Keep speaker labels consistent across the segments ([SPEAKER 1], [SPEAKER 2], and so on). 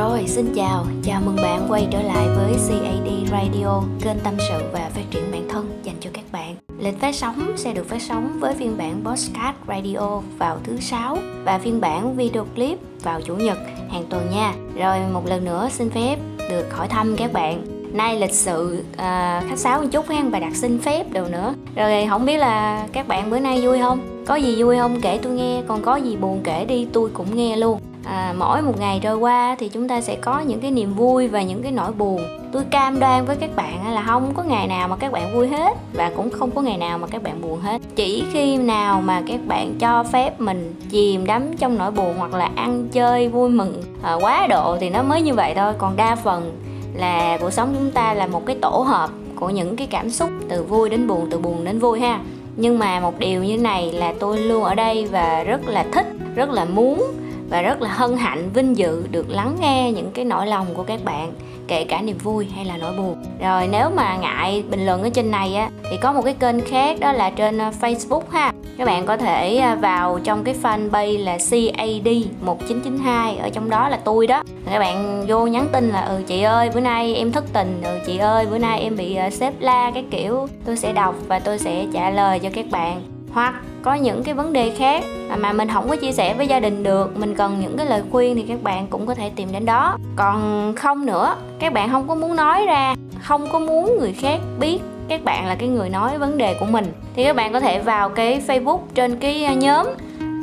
[SPEAKER 1] Rồi, xin chào, chào mừng bạn quay trở lại với CAD Radio, kênh tâm sự và phát triển bản thân dành cho các bạn. Lịch phát sóng sẽ được phát sóng với phiên bản Postcard Radio vào thứ sáu và phiên bản video clip vào chủ nhật hàng tuần nha. Rồi một lần nữa xin phép được hỏi thăm các bạn. Nay lịch sự à, khách sáo một chút ha và đặt xin phép đồ nữa. Rồi không biết là các bạn bữa nay vui không? Có gì vui không? Kể tôi nghe còn có gì buồn kể đi tôi cũng nghe luôn à, mỗi một ngày trôi qua thì chúng ta sẽ có những cái niềm vui và những cái nỗi buồn. Tôi cam đoan với các bạn là không có ngày nào mà các bạn vui hết và cũng không có ngày nào mà các bạn buồn hết. Chỉ khi nào mà các bạn cho phép mình chìm đắm trong nỗi buồn hoặc là ăn chơi vui mừng à, quá độ thì nó mới như vậy thôi. Còn đa phần là cuộc sống chúng ta là một cái tổ hợp của những cái cảm xúc từ vui đến buồn từ buồn đến vui ha. Nhưng mà một điều như này là tôi luôn ở đây và rất là thích rất là muốn và rất là hân hạnh vinh dự được lắng nghe những cái nỗi lòng của các bạn kể cả niềm vui hay là nỗi buồn. Rồi nếu mà ngại bình luận ở trên này á thì có một cái kênh khác đó là trên ờ, Facebook ha. Các bạn có thể ờ, vào trong cái fanpage là CAD 1992 ở trong đó là tôi đó. Các bạn vô nhắn tin là ừ chị ơi bữa nay em thất tình ừ chị ơi bữa nay em bị ờ, sếp la cái kiểu tôi sẽ đọc và tôi sẽ trả lời cho các bạn hoặc có những cái vấn đề khác mà mình không có chia sẻ với gia đình được, mình cần những cái lời khuyên thì các bạn cũng có thể tìm đến đó. Còn không nữa, các bạn không có muốn nói ra, không có muốn người khác biết các bạn là cái người nói vấn đề của mình, thì các bạn có thể vào cái facebook trên cái à, nhóm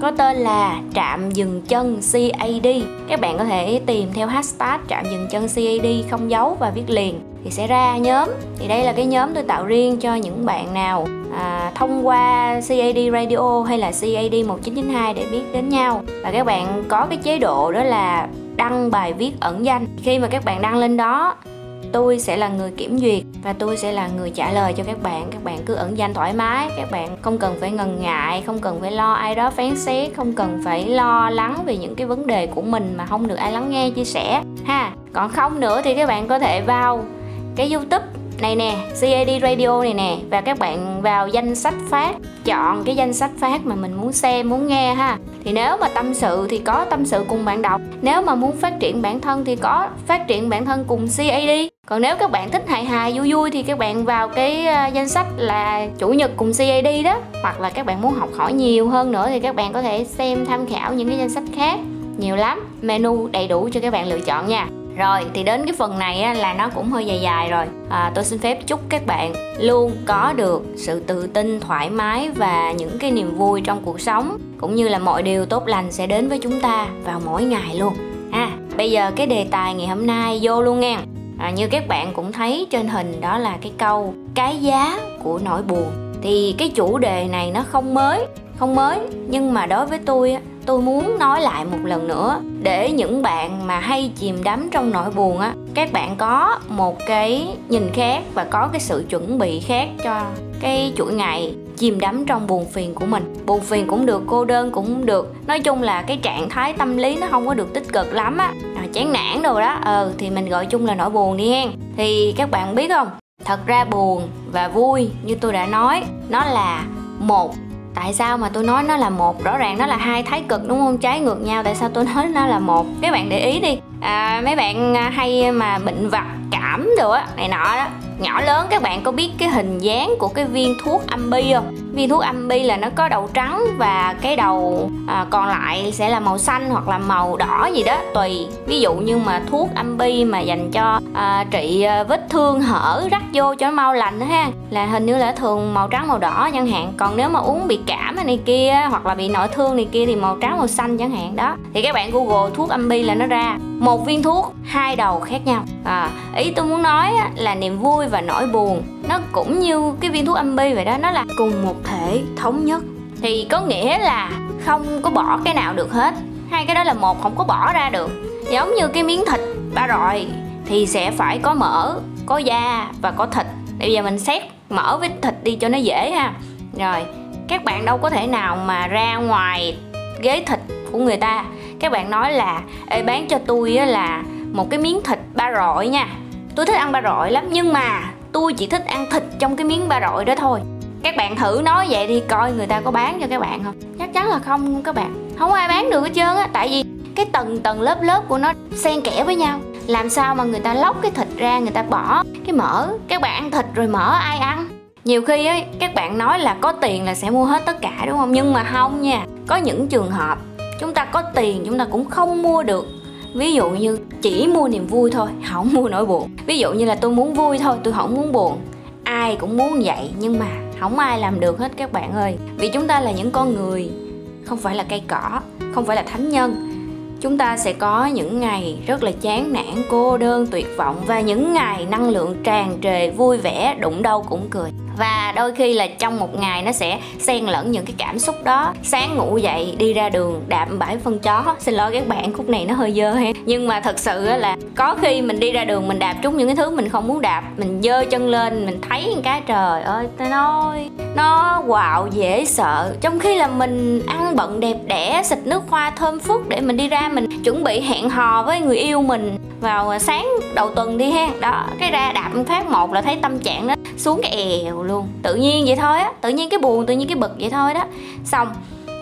[SPEAKER 1] có tên là trạm dừng chân CAD các bạn có thể tìm theo hashtag trạm dừng chân CAD không dấu và viết liền thì sẽ ra nhóm. Thì đây là cái nhóm tôi tạo riêng cho những bạn nào à, thông qua CAD Radio hay là CAD 1992 để biết đến nhau. Và các bạn có cái chế độ đó là đăng bài viết ẩn danh. Khi mà các bạn đăng lên đó tôi sẽ là người kiểm duyệt và tôi sẽ là người trả lời cho các bạn. Các bạn cứ ẩn danh thoải mái. Các bạn không cần phải ngần ngại không cần phải lo ai đó phán xét không cần phải lo lắng về những cái vấn đề của mình mà không được ai lắng nghe chia sẻ. Ha còn không nữa thì các bạn có thể vào cái youtube này nè CAD Radio này nè, và các bạn vào danh sách phát, chọn cái danh sách phát mà mình muốn xem, muốn nghe ha. Thì nếu mà tâm sự thì có tâm sự cùng bạn đọc, nếu mà muốn phát triển bản thân thì có phát triển bản thân cùng CAD còn nếu các bạn thích hài hài, vui vui thì các bạn vào cái ờ, danh sách là chủ nhật cùng CAD đó, hoặc là các bạn muốn học hỏi nhiều hơn nữa thì các bạn có thể xem tham khảo những cái danh sách khác. Nhiều lắm, menu đầy đủ cho các bạn lựa chọn nha rồi thì đến cái phần này á, là nó cũng hơi dài dài rồi. À, tôi xin phép chúc các bạn luôn có được sự tự tin thoải mái và những cái niềm vui trong cuộc sống cũng như là mọi điều tốt lành sẽ đến với chúng ta vào mỗi ngày luôn. À bây giờ cái đề tài ngày hôm nay vô luôn nha. À, như các bạn cũng thấy trên hình đó là cái câu cái giá của nỗi buồn thì cái chủ đề này nó không mới không mới nhưng mà đối với tôi á tôi muốn nói lại một lần nữa để những bạn mà hay chìm đắm trong nỗi buồn á các bạn có một cái nhìn khác và có cái sự chuẩn bị khác cho cái chuỗi ngày chìm đắm trong buồn phiền của mình. Buồn phiền cũng được cô đơn cũng được. Nói chung là cái trạng thái tâm lý nó không có được tích cực lắm á. À, chán nản đồ đó ờ thì mình gọi chung là nỗi buồn đi hen. Thì các bạn biết không? Thật ra buồn và vui như tôi đã nói nó là một tại sao mà tôi nói nó là một? Rõ ràng nó là hai thái cực đúng không? Trái ngược nhau. Tại sao tôi nói nó là một? Các bạn để ý đi. À, mấy bạn à, hay mà bệnh vặt cảm rồi á này nọ đó. Nhỏ lớn các bạn có biết cái hình dáng của cái viên thuốc âm bi không? Viên thuốc âm bi là nó có đầu trắng và cái đầu à, còn lại sẽ là màu xanh hoặc là màu đỏ gì đó tùy. Ví dụ như mà thuốc âm bi mà dành cho à, trị à, vết thương hở rắc vô cho nó mau lành đó ha. Là hình như là thường màu trắng màu đỏ chẳng hạn. Còn nếu mà uống bị cảm này kia hoặc là bị nội thương này kia thì màu trắng màu xanh chẳng hạn đó. Thì các bạn google thuốc âm bi là nó ra. Một viên thuốc hai đầu khác nhau à, ý tôi muốn nói là niềm vui và nỗi buồn nó cũng như cái viên thuốc âm bi vậy đó nó là cùng một thể thống nhất. Thì có nghĩa là không có bỏ cái nào được hết. Hai cái đó là một không có bỏ ra được. Giống như cái miếng thịt ba rọi thì sẽ phải có mỡ có da và có thịt. Bây giờ mình xét mỡ với thịt đi cho nó dễ ha. Rồi các bạn đâu có thể nào mà ra ngoài ghế thịt của người ta. Các bạn nói là Ê, bán cho tôi là một cái miếng thịt ba rọi nha. Tôi thích ăn ba rọi lắm, nhưng mà tôi chỉ thích ăn thịt trong cái miếng ba rọi đó thôi. Các bạn thử nói vậy thì coi người ta có bán cho các bạn không? Chắc chắn là không các bạn. Không ai bán được hết trơn á, tại vì cái tầng tầng lớp lớp của nó xen kẽ với nhau. Làm sao mà người ta lóc cái thịt ra, người ta bỏ cái mỡ. Các bạn ăn thịt rồi mỡ ai ăn? Nhiều khi ấy các bạn nói là có tiền là sẽ mua hết tất cả, đúng không? Nhưng mà không nha. Có những trường hợp chúng ta có tiền, chúng ta cũng không mua được ví dụ như chỉ mua niềm vui thôi, không mua nỗi buồn. Ví dụ như là tôi muốn vui thôi, tôi không muốn buồn. Ai cũng muốn vậy, nhưng mà không ai làm được hết các bạn ơi. Vì chúng ta là những con người, không phải là cây cỏ, không phải là thánh nhân. Chúng ta sẽ có những ngày rất là chán nản, cô đơn, tuyệt vọng và những ngày năng lượng tràn trề, vui vẻ, đụng đâu cũng cười và đôi khi là trong một ngày nó sẽ xen lẫn những cái cảm xúc đó. Sáng ngủ dậy, đi ra đường đạp bãi phân chó. Xin lỗi các bạn, khúc này nó hơi dơ ha nhưng mà thật sự là có khi mình đi ra đường mình đạp trúng những cái thứ mình không muốn đạp, mình dơ chân lên, mình thấy cái, trời ơi, tôi nói, nó quạo, dễ sợ. Trong khi là mình ăn bận đẹp đẽ, xịt nước hoa thơm phức để mình đi ra mình chuẩn bị hẹn hò với người yêu mình vào sáng đầu tuần đi ha. Đó, cái ra đạp phát một là thấy tâm trạng nó xuống cái èo luôn. Tự nhiên vậy thôi á, tự nhiên cái buồn, tự nhiên cái bực vậy thôi đó. Xong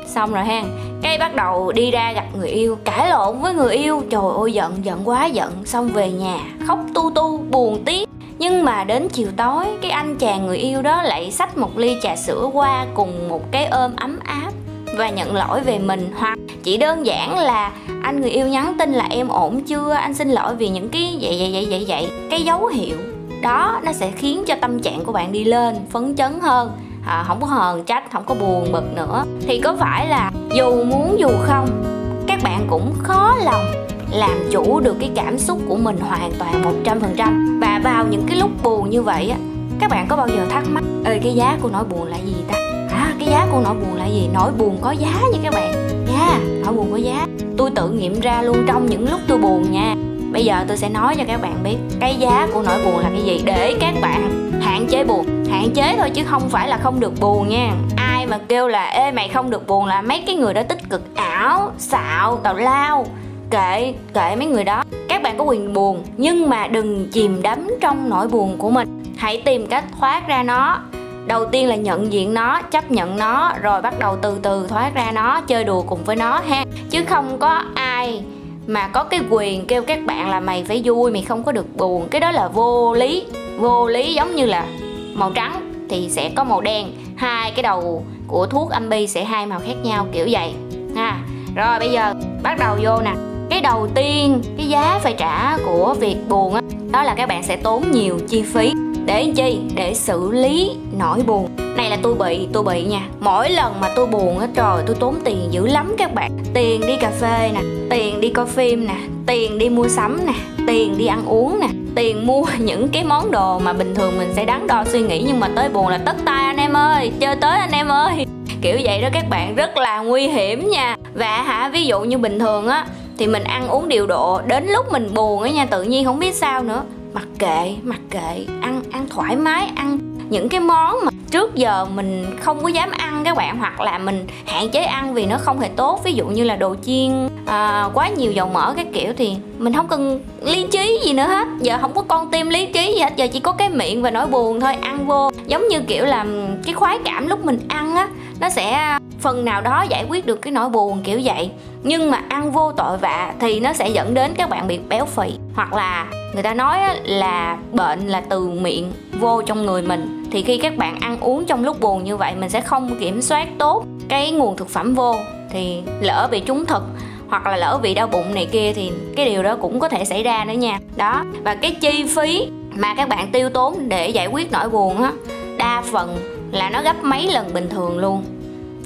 [SPEAKER 1] xong rồi ha cái bắt đầu đi ra gặp người yêu, cãi lộn với người yêu. Trời ơi, giận giận quá, giận. Xong về nhà, khóc tu tu, buồn tiếc. Nhưng mà đến chiều tối, cái anh chàng người yêu đó lại xách một ly trà sữa qua cùng một cái ôm ấm áp và nhận lỗi về mình. Hoặc chỉ đơn giản là anh người yêu nhắn tin là em ổn chưa? Anh xin lỗi vì những cái vậy vậy vậy vậy vậy. Cái dấu hiệu đó nó sẽ khiến cho tâm trạng của bạn đi lên phấn chấn hơn. À, không có hờn trách không có buồn bực nữa. Thì có phải là dù muốn dù không các bạn cũng khó lòng làm chủ được cái cảm xúc của mình hoàn toàn 100% và vào những cái lúc buồn như vậy á các bạn có bao giờ thắc mắc ơi cái giá của nỗi buồn là gì ta? À cái giá của nỗi buồn là gì? Nỗi buồn có giá nha các bạn. Nha yeah, nỗi buồn có giá. Tôi tự nghiệm ra luôn trong những lúc tôi buồn nha bây giờ tôi sẽ nói cho các bạn biết cái giá của nỗi buồn là cái gì để các bạn hạn chế buồn. Hạn chế thôi chứ không phải là không được buồn nha. Ai mà kêu là, ê, mày không được buồn là mấy cái người đó tích cực ảo, xạo, tào lao kệ kệ mấy người đó. Các bạn có quyền buồn, nhưng mà đừng chìm đắm trong nỗi buồn của mình. Hãy tìm cách thoát ra nó. Đầu tiên là nhận diện nó, chấp nhận nó, rồi bắt đầu từ từ thoát ra nó, chơi đùa cùng với nó ha. Chứ không có ai mà có cái quyền kêu các bạn là mày phải vui mày không có được buồn. Cái đó là vô lý. Vô lý giống như là màu trắng thì sẽ có màu đen. Hai cái đầu của thuốc âm bi sẽ hai màu khác nhau kiểu vậy. Ha. Rồi bây giờ bắt đầu vô nè. Cái đầu tiên cái giá phải trả của việc buồn đó, đó là các bạn sẽ tốn nhiều chi phí để chi? Để xử lý nỗi buồn. Này là tôi bị tôi bị nha. Mỗi lần mà tôi buồn á, trời, tôi tốn tiền dữ lắm các bạn. Tiền đi cà phê nè, tiền đi coi phim nè, tiền đi mua sắm nè, tiền đi ăn uống nè, tiền mua những cái món đồ mà bình thường mình sẽ đắn đo suy nghĩ nhưng mà tới buồn là tất tay anh em ơi, chơi tới anh em ơi. Kiểu vậy đó các bạn, rất là nguy hiểm nha. Và hả, ví dụ như bình thường á, thì mình ăn uống điều độ đến lúc mình buồn á nha, tự nhiên không biết sao nữa mặc kệ mặc kệ. Ăn ăn thoải mái ăn những cái món mà trước giờ mình không có dám ăn các bạn hoặc là mình hạn chế ăn vì nó không hề tốt. Ví dụ như là đồ chiên à, quá nhiều dầu mỡ các kiểu thì mình không cần lý trí gì nữa hết. Giờ không có con tim lý trí gì hết. Giờ chỉ có cái miệng và nỗi buồn thôi ăn vô. Giống như kiểu là cái khoái cảm lúc mình ăn á nó sẽ phần nào đó giải quyết được cái nỗi buồn kiểu vậy. Nhưng mà ăn vô tội vạ thì nó sẽ dẫn đến các bạn bị béo phì hoặc là người ta nói là bệnh là từ miệng vô trong người mình. Thì khi các bạn ăn uống trong lúc buồn như vậy, mình sẽ không kiểm soát tốt cái nguồn thực phẩm vô. Thì lỡ bị trúng thực hoặc là lỡ bị đau bụng này kia thì cái điều đó cũng có thể xảy ra nữa nha. Đó, và cái chi phí mà các bạn tiêu tốn để giải quyết nỗi buồn á, đa phần là nó gấp mấy lần bình thường luôn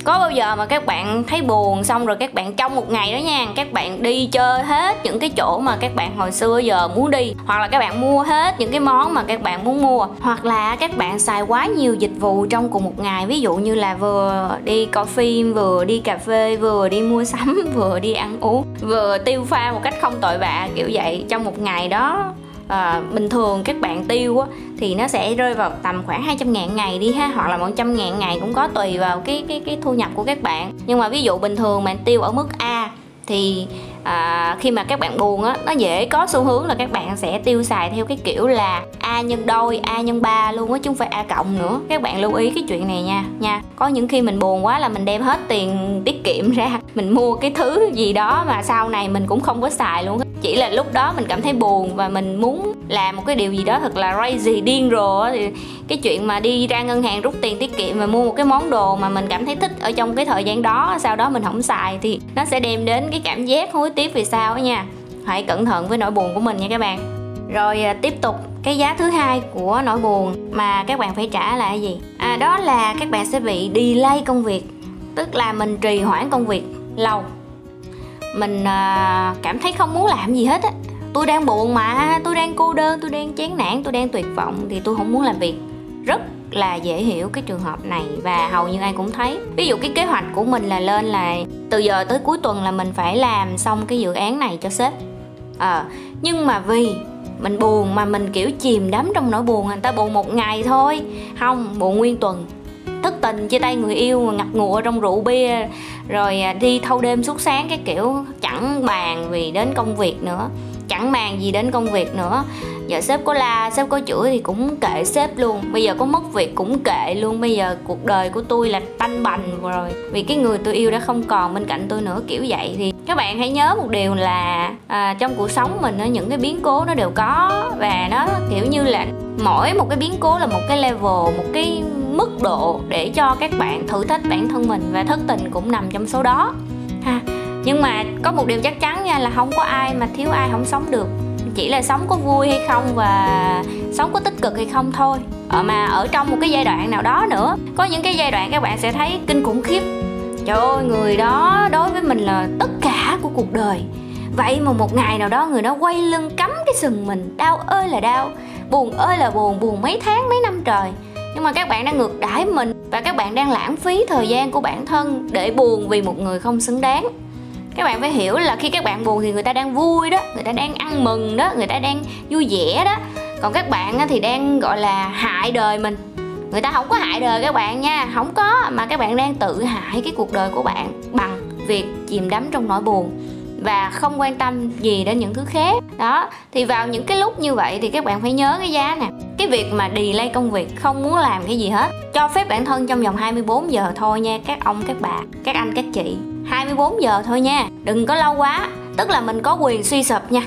[SPEAKER 1] có bao giờ mà các bạn thấy buồn xong rồi các bạn trong một ngày đó nha, các bạn đi chơi hết những cái chỗ mà các bạn hồi xưa giờ muốn đi, hoặc là các bạn mua hết những cái món mà các bạn muốn mua, hoặc là các bạn xài quá nhiều dịch vụ trong cùng một ngày. Ví dụ như là vừa đi coi phim, vừa đi cà phê, vừa đi mua sắm, vừa đi ăn uống, vừa tiêu pha một cách không tội vạ kiểu vậy, trong một ngày đó à, bình thường các bạn tiêu á, thì nó sẽ rơi vào tầm khoảng 200 ngàn ngày đi ha hoặc là 100 ngàn ngày cũng có tùy vào cái cái cái thu nhập của các bạn. Nhưng mà ví dụ bình thường bạn tiêu ở mức A thì à, khi mà các bạn buồn á nó dễ có xu hướng là các bạn sẽ tiêu xài theo cái kiểu là a nhân đôi a nhân ba luôn á chứ không phải a cộng nữa. Các bạn lưu ý cái chuyện này nha nha. Có những khi mình buồn quá là mình đem hết tiền tiết kiệm ra mình mua cái thứ gì đó mà sau này mình cũng không có xài luôn chỉ là lúc đó mình cảm thấy buồn và mình muốn làm một cái điều gì đó thật là crazy, điên rồ thì cái chuyện mà đi ra ngân hàng rút tiền tiết kiệm và mua một cái món đồ mà mình cảm thấy thích ở trong cái thời gian đó, sau đó mình không xài thì nó sẽ đem đến cái cảm giác hối tiếc vì sao á nha. Hãy cẩn thận với nỗi buồn của mình nha các bạn. Rồi à, tiếp tục cái giá thứ hai của nỗi buồn mà các bạn phải trả là cái gì? À đó là các bạn sẽ bị delay công việc, tức là mình trì hoãn công việc lâu mình à, cảm thấy không muốn làm gì hết á. Tôi đang buồn mà tôi đang cô đơn tôi đang chán nản tôi đang tuyệt vọng thì tôi không muốn làm việc. Rất là dễ hiểu cái trường hợp này và hầu như ai cũng thấy. Ví dụ cái kế hoạch của mình là lên là từ giờ tới cuối tuần là mình phải làm xong cái dự án này cho sếp. Ờ à, nhưng mà vì mình buồn mà mình kiểu chìm đắm trong nỗi buồn người ta buồn một ngày thôi. Không buồn nguyên tuần thất tình chia tay người yêu mà ngập ngụa trong rượu bia. Rồi à, đi thâu đêm suốt sáng cái kiểu chẳng bàn vì đến công việc nữa. Chẳng màng gì đến công việc nữa. Giờ sếp có la sếp có chửi thì cũng kệ sếp luôn. Bây giờ có mất việc cũng kệ luôn. Bây giờ cuộc đời của tôi là tanh bành rồi. Vì cái người tôi yêu đã không còn bên cạnh tôi nữa kiểu vậy. Thì các bạn hãy nhớ một điều là à, trong cuộc sống mình những cái biến cố nó đều có. Và nó kiểu như là mỗi một cái biến cố là một cái level một cái mức độ để cho các bạn thử thách bản thân mình và thất tình cũng nằm trong số đó. Ha, nhưng mà có một điều chắc chắn nha, là không có ai mà thiếu ai không sống được. Chỉ là sống có vui hay không và sống có tích cực hay không thôi. Ở mà ở trong một cái giai đoạn nào đó nữa, có những cái giai đoạn các bạn sẽ thấy kinh khủng khiếp. Trời ơi, người đó đối với mình là tất cả của cuộc đời. Vậy mà một ngày nào đó người đó quay lưng cắm cái sừng mình, đau ơi là đau, buồn ơi là buồn buồn mấy tháng, mấy năm trời nhưng mà các bạn đang ngược đãi mình và các bạn đang lãng phí thời gian của bản thân để buồn vì một người không xứng đáng. Các bạn phải hiểu là khi các bạn buồn thì người ta đang vui đó, người ta đang ăn mừng đó, người ta đang vui vẻ đó. Còn các bạn thì đang, gọi là, hại đời mình. Người ta không có hại đời các bạn nha, không có, mà các bạn đang tự hại cái cuộc đời của bạn bằng việc chìm đắm trong nỗi buồn và không quan tâm gì đến những thứ khác. Đó, thì vào những cái lúc như vậy thì các bạn phải nhớ cái giá nè. Cái việc mà delay công việc, không muốn làm cái gì hết. Cho phép bản thân trong vòng 24 giờ thôi nha, các ông, các bà, các anh, các chị. 24 giờ thôi nha. Đừng có lâu quá. Tức là mình có quyền suy sụp nha.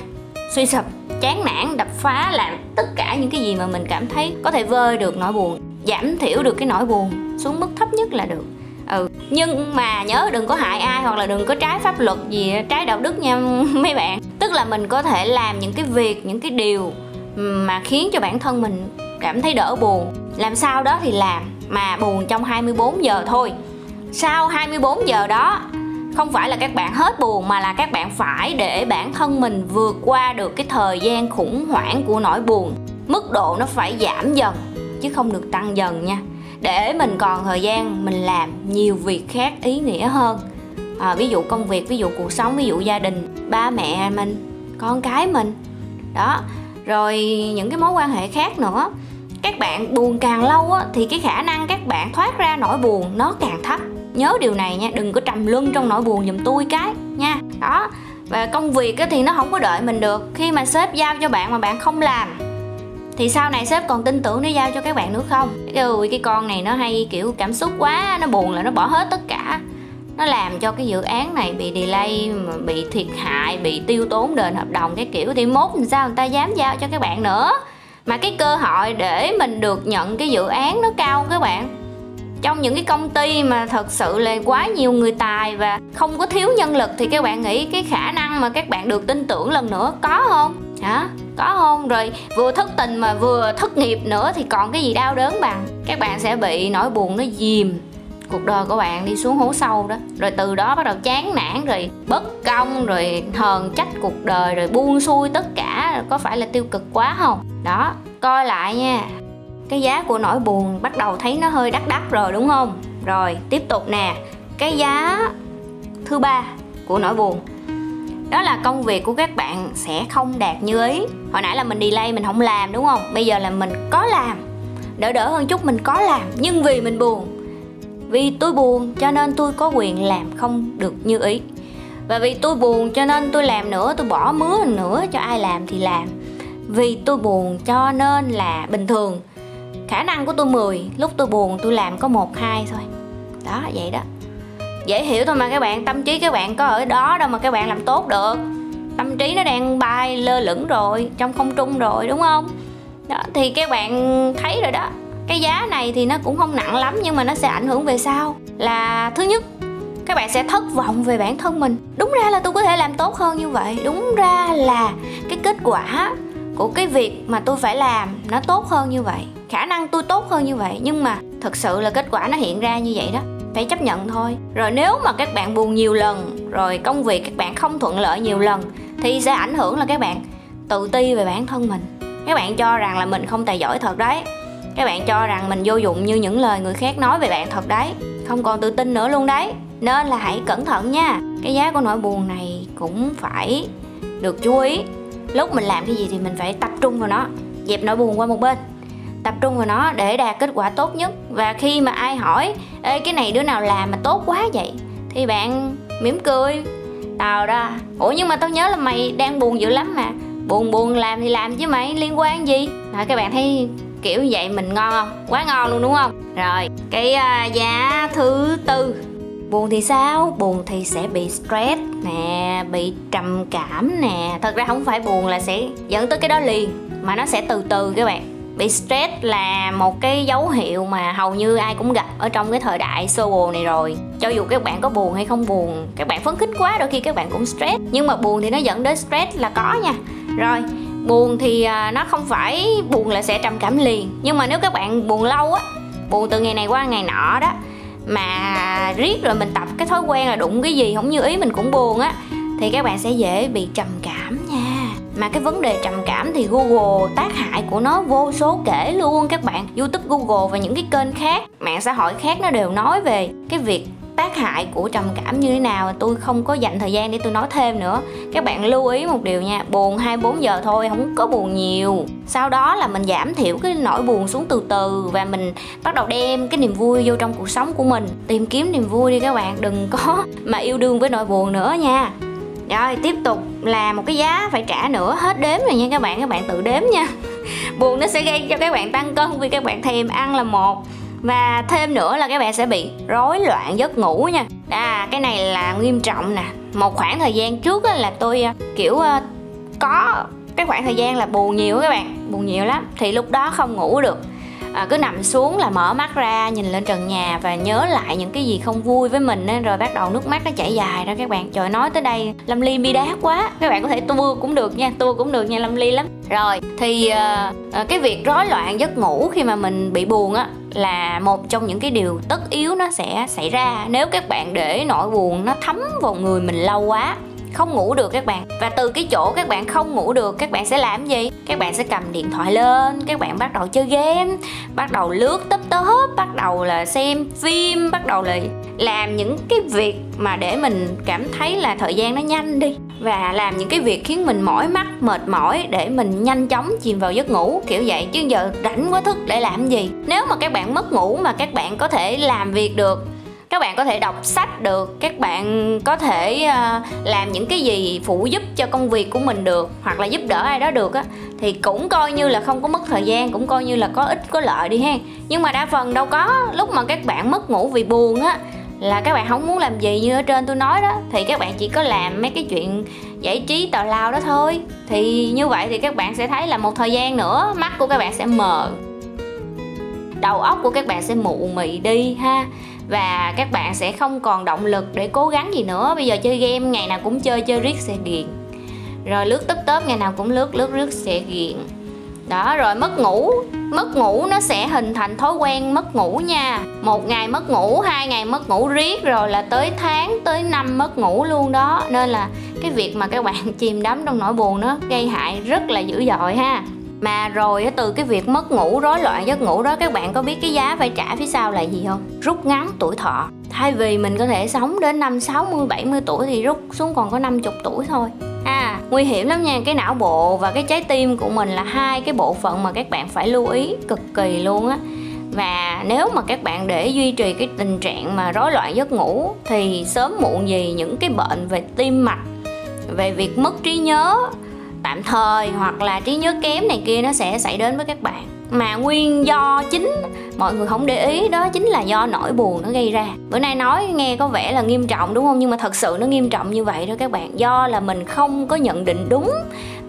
[SPEAKER 1] Suy sụp, chán nản, đập phá, làm tất cả những cái gì mà mình cảm thấy có thể vơi được nỗi buồn, giảm thiểu được cái nỗi buồn xuống mức thấp nhất là được ừ. Nhưng mà nhớ đừng có hại ai hoặc là đừng có trái pháp luật gì, trái đạo đức nha mấy bạn. Tức là mình có thể làm những cái việc, những cái điều mà khiến cho bản thân mình cảm thấy đỡ buồn. Làm sao đó thì làm, mà buồn trong 24 giờ thôi. Sau 24 giờ đó, không phải là các bạn hết buồn mà là các bạn phải để bản thân mình vượt qua được cái thời gian khủng hoảng của nỗi buồn. Mức độ nó phải giảm dần, chứ không được tăng dần nha để mình còn thời gian mình làm nhiều việc khác ý nghĩa hơn. À, ví dụ công việc ví dụ cuộc sống ví dụ gia đình ba mẹ mình con cái mình. Đó rồi những cái mối quan hệ khác nữa. Các bạn buồn càng lâu á, thì cái khả năng các bạn thoát ra nỗi buồn nó càng thấp. Nhớ điều này nha đừng có trầm luân trong nỗi buồn giùm tôi cái nha. Đó và công việc á, thì nó không có đợi mình được. Khi mà sếp giao cho bạn mà bạn không làm thì sau này sếp còn tin tưởng để giao cho các bạn nữa không? Ui, cái con này nó hay kiểu cảm xúc quá, nó buồn là nó bỏ hết tất cả. Nó làm cho cái dự án này bị delay bị thiệt hại, bị tiêu tốn đền hợp đồng cái kiểu. Thì mốt làm sao người ta dám giao cho các bạn nữa? Mà cái cơ hội để mình được nhận cái dự án nó cao các bạn? Trong những cái công ty mà thật sự là quá nhiều người tài và không có thiếu nhân lực, thì các bạn nghĩ cái khả năng mà các bạn được tin tưởng lần nữa có không? Hả? Có không? Rồi vừa thất tình mà vừa thất nghiệp nữa thì còn cái gì đau đớn bằng? Các bạn sẽ bị nỗi buồn nó dìm cuộc đời của bạn đi xuống hố sâu đó. Rồi từ đó bắt đầu chán nản, rồi bất công, rồi hờn trách cuộc đời, rồi buông xuôi tất cả. Có phải là tiêu cực quá không? Đó, coi lại nha. Cái giá của nỗi buồn bắt đầu thấy nó hơi đắt đắt rồi, đúng không? Rồi, tiếp tục nè. Cái giá thứ ba của nỗi buồn đó là công việc của các bạn sẽ không đạt như ý. Hồi nãy là mình delay, mình không làm, đúng không? Bây giờ là mình có làm. Đỡ đỡ hơn chút, mình có làm. Nhưng vì mình buồn. Vì tôi buồn, cho nên tôi có quyền làm không được như ý. Và vì tôi buồn, cho nên tôi làm nữa, tôi bỏ mứa nữa, cho ai làm thì làm. Vì tôi buồn, cho nên là bình thường. Khả năng của tôi 10 lúc tôi buồn tôi làm có một, hai thôi. Đó, vậy đó dễ hiểu thôi mà, các bạn. Tâm trí các bạn có ở đó đâu mà các bạn làm tốt được. Tâm trí nó đang bay lơ lửng rồi, trong không trung rồi, đúng không? Đó, thì các bạn thấy rồi đó. Cái giá này thì nó cũng không nặng lắm, nhưng mà nó sẽ ảnh hưởng về sau. Là thứ nhất, các bạn sẽ thất vọng về bản thân mình. Đúng ra là tôi có thể làm tốt hơn như vậy. Đúng ra là cái kết quả của cái việc mà tôi phải làm nó tốt hơn như vậy. Khả năng tôi tốt hơn như vậy, nhưng mà thật sự là kết quả nó hiện ra như vậy đó phải chấp nhận thôi. Rồi nếu mà các bạn buồn nhiều lần, rồi công việc các bạn không thuận lợi nhiều lần, thì sẽ ảnh hưởng là các bạn tự ti về bản thân mình. Các bạn cho rằng là mình không tài giỏi thật đấy. Các bạn cho rằng mình vô dụng như những lời người khác nói về bạn thật đấy. Không còn tự tin nữa luôn đấy. Nên là hãy cẩn thận nha. Cái giá của nỗi buồn này cũng phải được chú ý. Lúc mình làm cái gì thì mình phải tập trung vào nó. Dẹp nỗi buồn qua một bên tập trung vào nó để đạt kết quả tốt nhất. Và khi mà ai hỏi ê cái này đứa nào làm mà tốt quá vậy? Thì bạn mỉm cười. Tao đó ủa nhưng mà tao nhớ là mày đang buồn dữ lắm mà. Buồn buồn làm thì làm chứ mày liên quan gì? Mà các bạn thấy kiểu vậy mình ngon không? Quá ngon luôn đúng không? Rồi cái uh, giá thứ tư. Buồn thì sao? Buồn thì sẽ bị stress nè bị trầm cảm nè. Thật ra không phải buồn là sẽ dẫn tới cái đó liền mà nó sẽ từ từ các bạn bị stress là một cái dấu hiệu mà hầu như ai cũng gặp ở trong cái thời đại sơ bồ này rồi. Cho dù các bạn có buồn hay không buồn, các bạn phấn khích quá đôi khi các bạn cũng stress. Nhưng mà buồn thì nó dẫn đến stress là có nha. Rồi, buồn thì à, nó không phải buồn là sẽ trầm cảm liền. Nhưng mà nếu các bạn buồn lâu á, buồn từ ngày này qua ngày nọ đó, mà riết rồi mình tập cái thói quen là đụng cái gì không như ý mình cũng buồn á, thì các bạn sẽ dễ bị trầm cảm nha mà cái vấn đề trầm cảm thì Google tác hại của nó vô số kể luôn. Các bạn, YouTube, Google và những cái kênh khác, mạng xã hội khác nó đều nói về cái việc tác hại của trầm cảm như thế nào. Tôi không có dành thời gian để tôi nói thêm nữa. Các bạn lưu ý một điều nha, buồn 24 giờ thôi, không có buồn nhiều. Sau đó là mình giảm thiểu cái nỗi buồn xuống từ từ và mình bắt đầu đem cái niềm vui vô trong cuộc sống của mình. Tìm kiếm niềm vui đi các bạn, đừng có mà yêu đương với nỗi buồn nữa nha rồi, tiếp tục là một cái giá phải trả nữa, hết đếm rồi nha các bạn các bạn tự đếm nha. Buồn nó sẽ gây cho các bạn tăng cân vì các bạn thèm ăn là một. Và thêm nữa là các bạn sẽ bị rối loạn giấc ngủ nha. À cái này là nghiêm trọng nè. Một khoảng thời gian trước là tôi ờ, kiểu ờ, có cái khoảng thời gian là buồn nhiều các bạn, buồn nhiều lắm. Thì lúc đó không ngủ được à, cứ nằm xuống là mở mắt ra nhìn lên trần nhà và nhớ lại những cái gì không vui với mình ấy, rồi bắt đầu nước mắt nó chảy dài ra. Các bạn trời nói tới đây lâm ly bi đát quá. Các bạn có thể tua cũng được nha tua cũng được nha lâm ly lắm. Rồi thì uh, cái việc rối loạn giấc ngủ khi mà mình bị buồn á là một trong những cái điều tất yếu nó sẽ xảy ra. Nếu các bạn để nỗi buồn nó thấm vào người mình lâu quá không ngủ được các bạn. Và từ cái chỗ các bạn không ngủ được, các bạn sẽ làm gì? Các bạn sẽ cầm điện thoại lên, các bạn bắt đầu chơi game, bắt đầu lướt tấp tớp bắt đầu là xem phim, bắt đầu là làm những cái việc mà để mình cảm thấy là thời gian nó nhanh đi. Và làm những cái việc khiến mình mỏi mắt, mệt mỏi, để mình nhanh chóng chìm vào giấc ngủ, kiểu vậy. Chứ giờ rảnh quá thức để làm gì? Nếu mà các bạn mất ngủ mà các bạn có thể làm việc được các bạn có thể đọc sách được, các bạn có thể ờ, làm những cái gì phụ giúp cho công việc của mình được hoặc là giúp đỡ ai đó được á, thì cũng coi như là không có mất thời gian, cũng coi như là có ích, có lợi đi ha. Nhưng mà đa phần đâu có, lúc mà các bạn mất ngủ vì buồn á, là các bạn không muốn làm gì như ở trên tôi nói đó, thì các bạn chỉ có làm mấy cái chuyện giải trí, tào lao đó thôi. Thì như vậy thì các bạn sẽ thấy là một thời gian nữa, mắt của các bạn sẽ mờ, đầu óc của các bạn sẽ mụ mị đi ha và các bạn sẽ không còn động lực để cố gắng gì nữa. Bây giờ chơi game, ngày nào cũng chơi chơi riết sẽ ghiền rồi lướt tấp tớp ngày nào cũng lướt lướt lướt sẽ ghiền đó, rồi mất ngủ. Mất ngủ nó sẽ hình thành thói quen mất ngủ nha. Một ngày mất ngủ, hai ngày mất ngủ riết, rồi là tới tháng, tới năm mất ngủ luôn đó. Nên là cái việc mà các bạn chìm đắm trong nỗi buồn nó gây hại rất là dữ dội ha mà rồi từ cái việc mất ngủ, rối loạn giấc ngủ đó, các bạn có biết cái giá phải trả phía sau là gì không? Rút ngắn tuổi thọ. Thay vì mình có thể sống đến năm 60 70 tuổi thì rút xuống còn có 50 tuổi thôi. À nguy hiểm lắm nha. Cái não bộ và cái trái tim của mình là hai cái bộ phận mà các bạn phải lưu ý cực kỳ luôn á. Và nếu mà các bạn để duy trì cái tình trạng mà rối loạn giấc ngủ thì sớm muộn gì những cái bệnh về tim mạch, về việc mất trí nhớ tạm thời hoặc là trí nhớ kém này kia nó sẽ xảy đến với các bạn. Mà nguyên do chính, mọi người không để ý, đó chính là do nỗi buồn nó gây ra. Bữa nay nói nghe có vẻ là nghiêm trọng đúng không? Nhưng mà thật sự nó nghiêm trọng như vậy đó các bạn. Do là mình không có nhận định đúng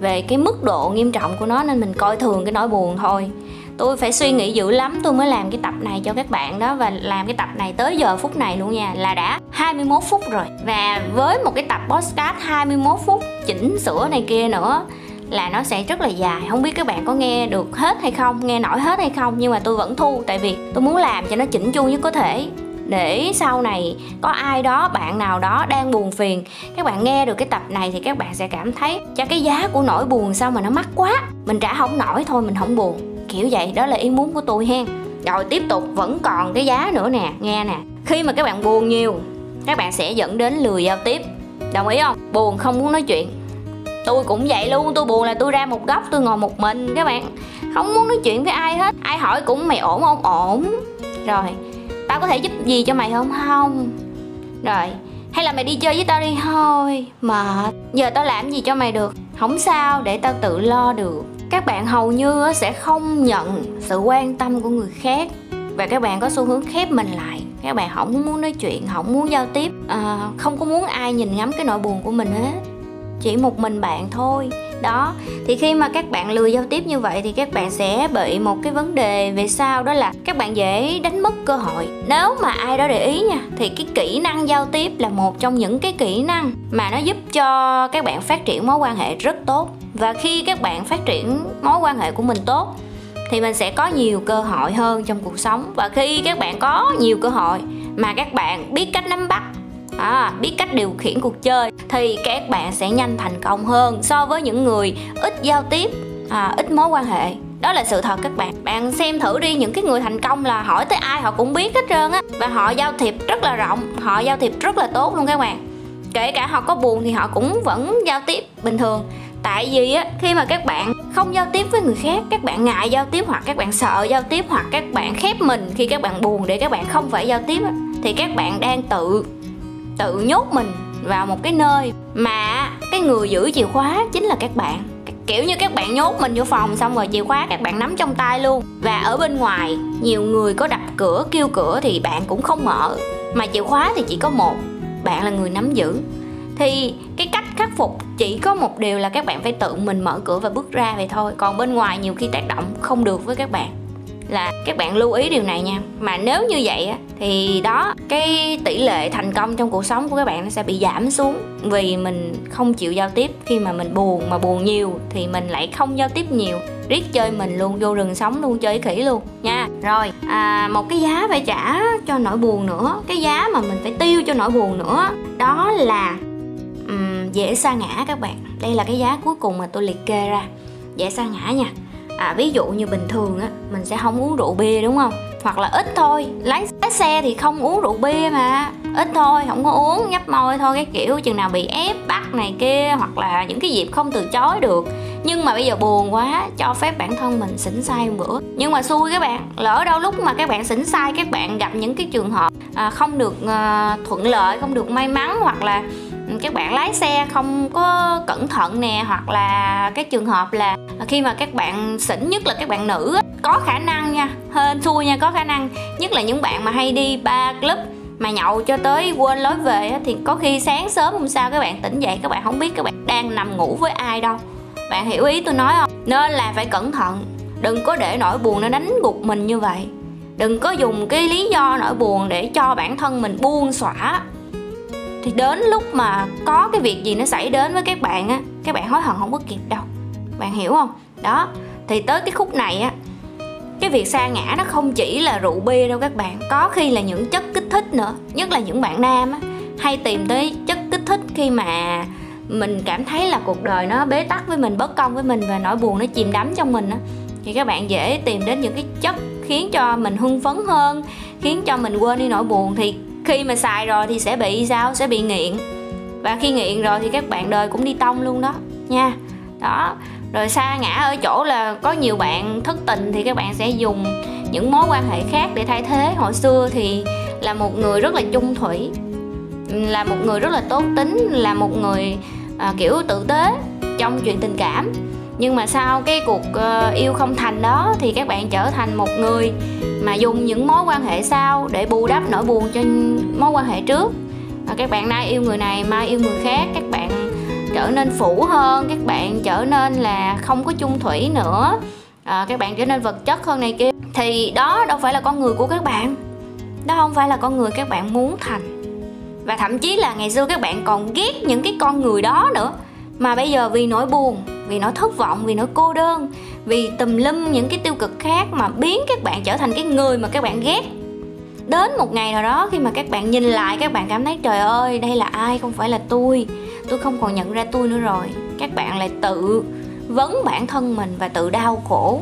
[SPEAKER 1] về cái mức độ nghiêm trọng của nó nên mình coi thường cái nỗi buồn thôi tôi phải suy nghĩ dữ lắm, tôi mới làm cái tập này cho các bạn đó và làm cái tập này tới giờ phút này luôn nha, là đã 21 phút rồi. Và với một cái tập podcast 21 phút chỉnh sửa này kia nữa, là nó sẽ rất là dài. Không biết các bạn có nghe được hết hay không, nghe nổi hết hay không, nhưng mà tôi vẫn thu. Tại vì tôi muốn làm cho nó chỉnh chu nhất có thể. Để sau này có ai đó, bạn nào đó đang buồn phiền, các bạn nghe được cái tập này thì các bạn sẽ cảm thấy cho cái giá của nỗi buồn sao mà nó mắc quá. Mình trả không nổi, thôi mình không buồn kiểu vậy, đó là ý muốn của tôi hen. Rồi tiếp tục, vẫn còn cái giá nữa nè, nghe nè. Khi mà các bạn buồn nhiều, các bạn sẽ dẫn đến lười giao tiếp. Đồng ý không? Buồn không muốn nói chuyện. Tôi cũng vậy luôn, tôi buồn là tôi ra một góc, tôi ngồi một mình. Các bạn không muốn nói chuyện với ai hết. Ai hỏi cũng mày ổn không? Ổn. Rồi, tao có thể giúp gì cho mày không? Không. Rồi, hay là mày đi chơi với tao đi. Thôi mà giờ tao làm gì cho mày được? Không sao, để tao tự lo được các bạn hầu như sẽ không nhận sự quan tâm của người khác và các bạn có xu hướng khép mình lại. Các bạn không muốn nói chuyện không muốn giao tiếp à, không có muốn ai nhìn ngắm cái nỗi buồn của mình hết. Chỉ một mình bạn thôi. Đó thì khi mà các bạn lười giao tiếp như vậy thì các bạn sẽ bị một cái vấn đề về sau đó là các bạn dễ đánh mất cơ hội. Nếu mà ai đó để ý nha thì cái kỹ năng giao tiếp là một trong những cái kỹ năng mà nó giúp cho các bạn phát triển mối quan hệ rất tốt và khi các bạn phát triển mối quan hệ của mình tốt thì mình sẽ có nhiều cơ hội hơn trong cuộc sống. Và khi các bạn có nhiều cơ hội mà các bạn biết cách nắm bắt à, biết cách điều khiển cuộc chơi thì các bạn sẽ nhanh thành công hơn so với những người ít giao tiếp à, ít mối quan hệ. Đó là sự thật các bạn. Bạn xem thử đi những cái người thành công là hỏi tới ai họ cũng biết hết trơn á. Và họ giao thiệp rất là rộng họ giao thiệp rất là tốt luôn các bạn. Kể cả họ có buồn thì họ cũng vẫn giao tiếp bình thường tại vì á khi mà các bạn không giao tiếp với người khác các bạn ngại giao tiếp hoặc các bạn sợ giao tiếp hoặc các bạn khép mình khi các bạn buồn để các bạn không phải giao tiếp á, thì các bạn đang tự tự nhốt mình vào một cái nơi mà cái người giữ chìa khóa chính là các bạn. Kiểu như các bạn nhốt mình vô phòng xong rồi chìa khóa các bạn nắm trong tay luôn. Và ở bên ngoài nhiều người có đập cửa kêu cửa thì bạn cũng không mở. Mà chìa khóa thì chỉ có một bạn là người nắm giữ. Thì cái cách khắc phục chỉ có một điều là các bạn phải tự mình mở cửa và bước ra vậy thôi. Còn bên ngoài nhiều khi tác động không được với các bạn. Là các bạn lưu ý điều này nha. Mà nếu như vậy á thì đó cái tỷ lệ thành công trong cuộc sống của các bạn nó sẽ bị giảm xuống. Vì mình không chịu giao tiếp. Khi mà mình buồn mà buồn nhiều thì mình lại không giao tiếp nhiều. Riết chơi mình luôn vô rừng sống luôn chơi khỉ luôn. Nha. Rồi à, một cái giá phải trả cho nỗi buồn nữa. Cái giá mà mình phải tiêu cho nỗi buồn nữa. Đó là um, dễ sa ngã các bạn. Đây là cái giá cuối cùng mà tôi liệt kê ra. Dễ sa ngã nha. À, ví dụ như bình thường á mình sẽ không uống rượu bia đúng không? Hoặc là ít thôi. Lái, xe thì không uống rượu bia mà. Ít thôi không có uống nhấp môi thôi cái kiểu chừng nào bị ép bắt này kia hoặc là những cái dịp không từ chối được. Nhưng mà bây giờ buồn quá cho phép bản thân mình xỉn sai một bữa. Nhưng mà xui các bạn lỡ đâu lúc mà các bạn xỉn sai các bạn gặp những cái trường hợp à, không được à, thuận lợi không được may mắn hoặc là Ừ, các bạn lái xe không có cẩn thận nè, hoặc là cái trường hợp là khi mà các bạn xỉn, nhất là các bạn nữ có khả năng nha, hên xui nha, có khả năng. Nhất là những bạn mà hay đi ba club mà nhậu cho tới quên lối về thì có khi sáng sớm hôm sau các bạn tỉnh dậy, các bạn không biết các bạn đang nằm ngủ với ai đâu. Bạn hiểu ý tôi nói không? Nên là phải cẩn thận, đừng có để nỗi buồn nó đánh gục mình như vậy. Đừng có dùng cái lý do nỗi buồn để cho bản thân mình buông xỏa thì đến lúc mà có cái việc gì nó xảy đến với các bạn á, các bạn hối hận không có kịp đâu. Bạn hiểu không? Đó, thì tới cái khúc này á, cái việc sa ngã nó không chỉ là rượu bia đâu các bạn. Có khi là những chất kích thích nữa, nhất là những bạn nam á, hay tìm tới chất kích thích khi mà mình cảm thấy là cuộc đời nó bế tắc với mình, bất công với mình và nỗi buồn nó chìm đắm trong mình á. Thì các bạn dễ tìm đến những cái chất khiến cho mình hưng phấn hơn, khiến cho mình quên đi nỗi buồn. Thì khi mà xài rồi thì sẽ bị sao? Sẽ bị nghiện. Và khi nghiện rồi thì các bạn đời cũng đi tông luôn đó nha. Đó rồi xa ngã ở chỗ là có nhiều bạn thất tình thì các bạn sẽ dùng những mối quan hệ khác để thay thế. Hồi xưa thì là một người rất là chung thủy là một người rất là tốt tính là một người à, kiểu tử tế trong chuyện tình cảm nhưng mà sau cái cuộc ờ, yêu không thành đó thì các bạn trở thành một người mà dùng những mối quan hệ sau để bù đắp nỗi buồn cho mối quan hệ trước. Và các bạn nay yêu người này mai yêu người khác các bạn trở nên phủ hơn các bạn trở nên là không có chung thủy nữa. À, các bạn trở nên vật chất hơn này kia. Thì đó đâu phải là con người của các bạn. Đó không phải là con người các bạn muốn thành. Và thậm chí là ngày xưa các bạn còn ghét những cái con người đó nữa. Mà bây giờ vì nỗi buồn vì nỗi thất vọng, vì nỗi cô đơn, vì tùm lum những cái tiêu cực khác mà biến các bạn trở thành cái người mà các bạn ghét. Đến một ngày nào đó khi mà các bạn nhìn lại, các bạn cảm thấy, trời ơi, đây là ai? Không phải là tôi. Tôi không còn nhận ra tôi nữa rồi. Các bạn lại tự vấn bản thân mình và tự đau khổ.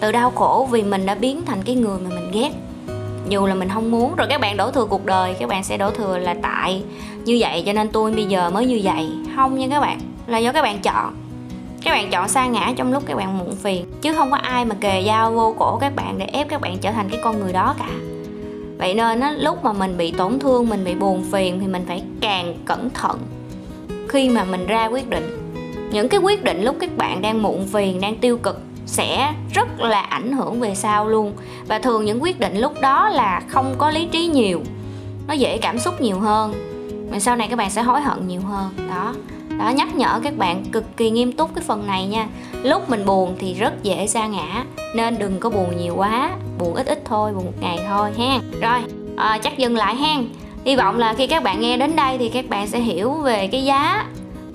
[SPEAKER 1] Tự đau khổ vì mình đã biến thành cái người mà mình ghét. Dù là mình không muốn, rồi các bạn đổ thừa cuộc đời, các bạn sẽ đổ thừa là tại. Như vậy cho nên tôi bây giờ mới như vậy. Không nha các bạn, là do các bạn chọn các bạn chọn sa ngã trong lúc các bạn muộn phiền chứ không có ai mà kề dao vô cổ các bạn để ép các bạn trở thành cái con người đó cả. Vậy nên á, lúc mà mình bị tổn thương mình bị buồn phiền thì mình phải càng cẩn thận khi mà mình ra quyết định. Những cái quyết định lúc các bạn đang muộn phiền đang tiêu cực sẽ rất là ảnh hưởng về sau luôn. Và thường những quyết định lúc đó là không có lý trí nhiều nó dễ cảm xúc nhiều hơn. Mà sau này các bạn sẽ hối hận nhiều hơn đó đó nhắc nhở các bạn cực kỳ nghiêm túc cái phần này nha. Lúc mình buồn thì rất dễ sa ngã nên đừng có buồn nhiều quá. Buồn ít ít thôi buồn một ngày thôi ha. Rồi à, chắc dừng lại ha. Hy vọng là khi các bạn nghe đến đây thì các bạn sẽ hiểu về cái giá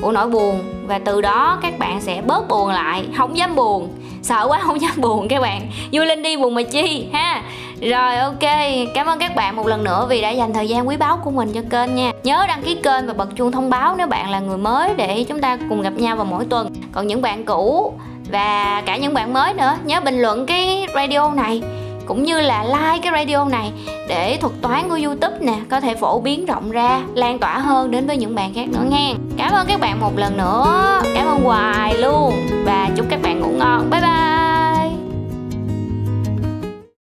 [SPEAKER 1] của nỗi buồn và từ đó các bạn sẽ bớt buồn lại không dám buồn sợ quá, không dám buồn các bạn. Vui lên đi buồn mà chi, ha. Rồi, ok. Cảm ơn các bạn một lần nữa vì đã dành thời gian quý báu của mình cho kênh nha. Nhớ đăng ký kênh và bật chuông thông báo nếu bạn là người mới để chúng ta cùng gặp nhau vào mỗi tuần. Còn những bạn cũ và cả những bạn mới nữa, nhớ bình luận cái radio này cũng như là like cái radio này để thuật toán của youtube nè, có thể phổ biến rộng ra, lan tỏa hơn đến với những bạn khác nữa nha cảm ơn các bạn một lần nữa. Cảm ơn hoài luôn. Và chúc các bạn ngủ ngon. Bye bye.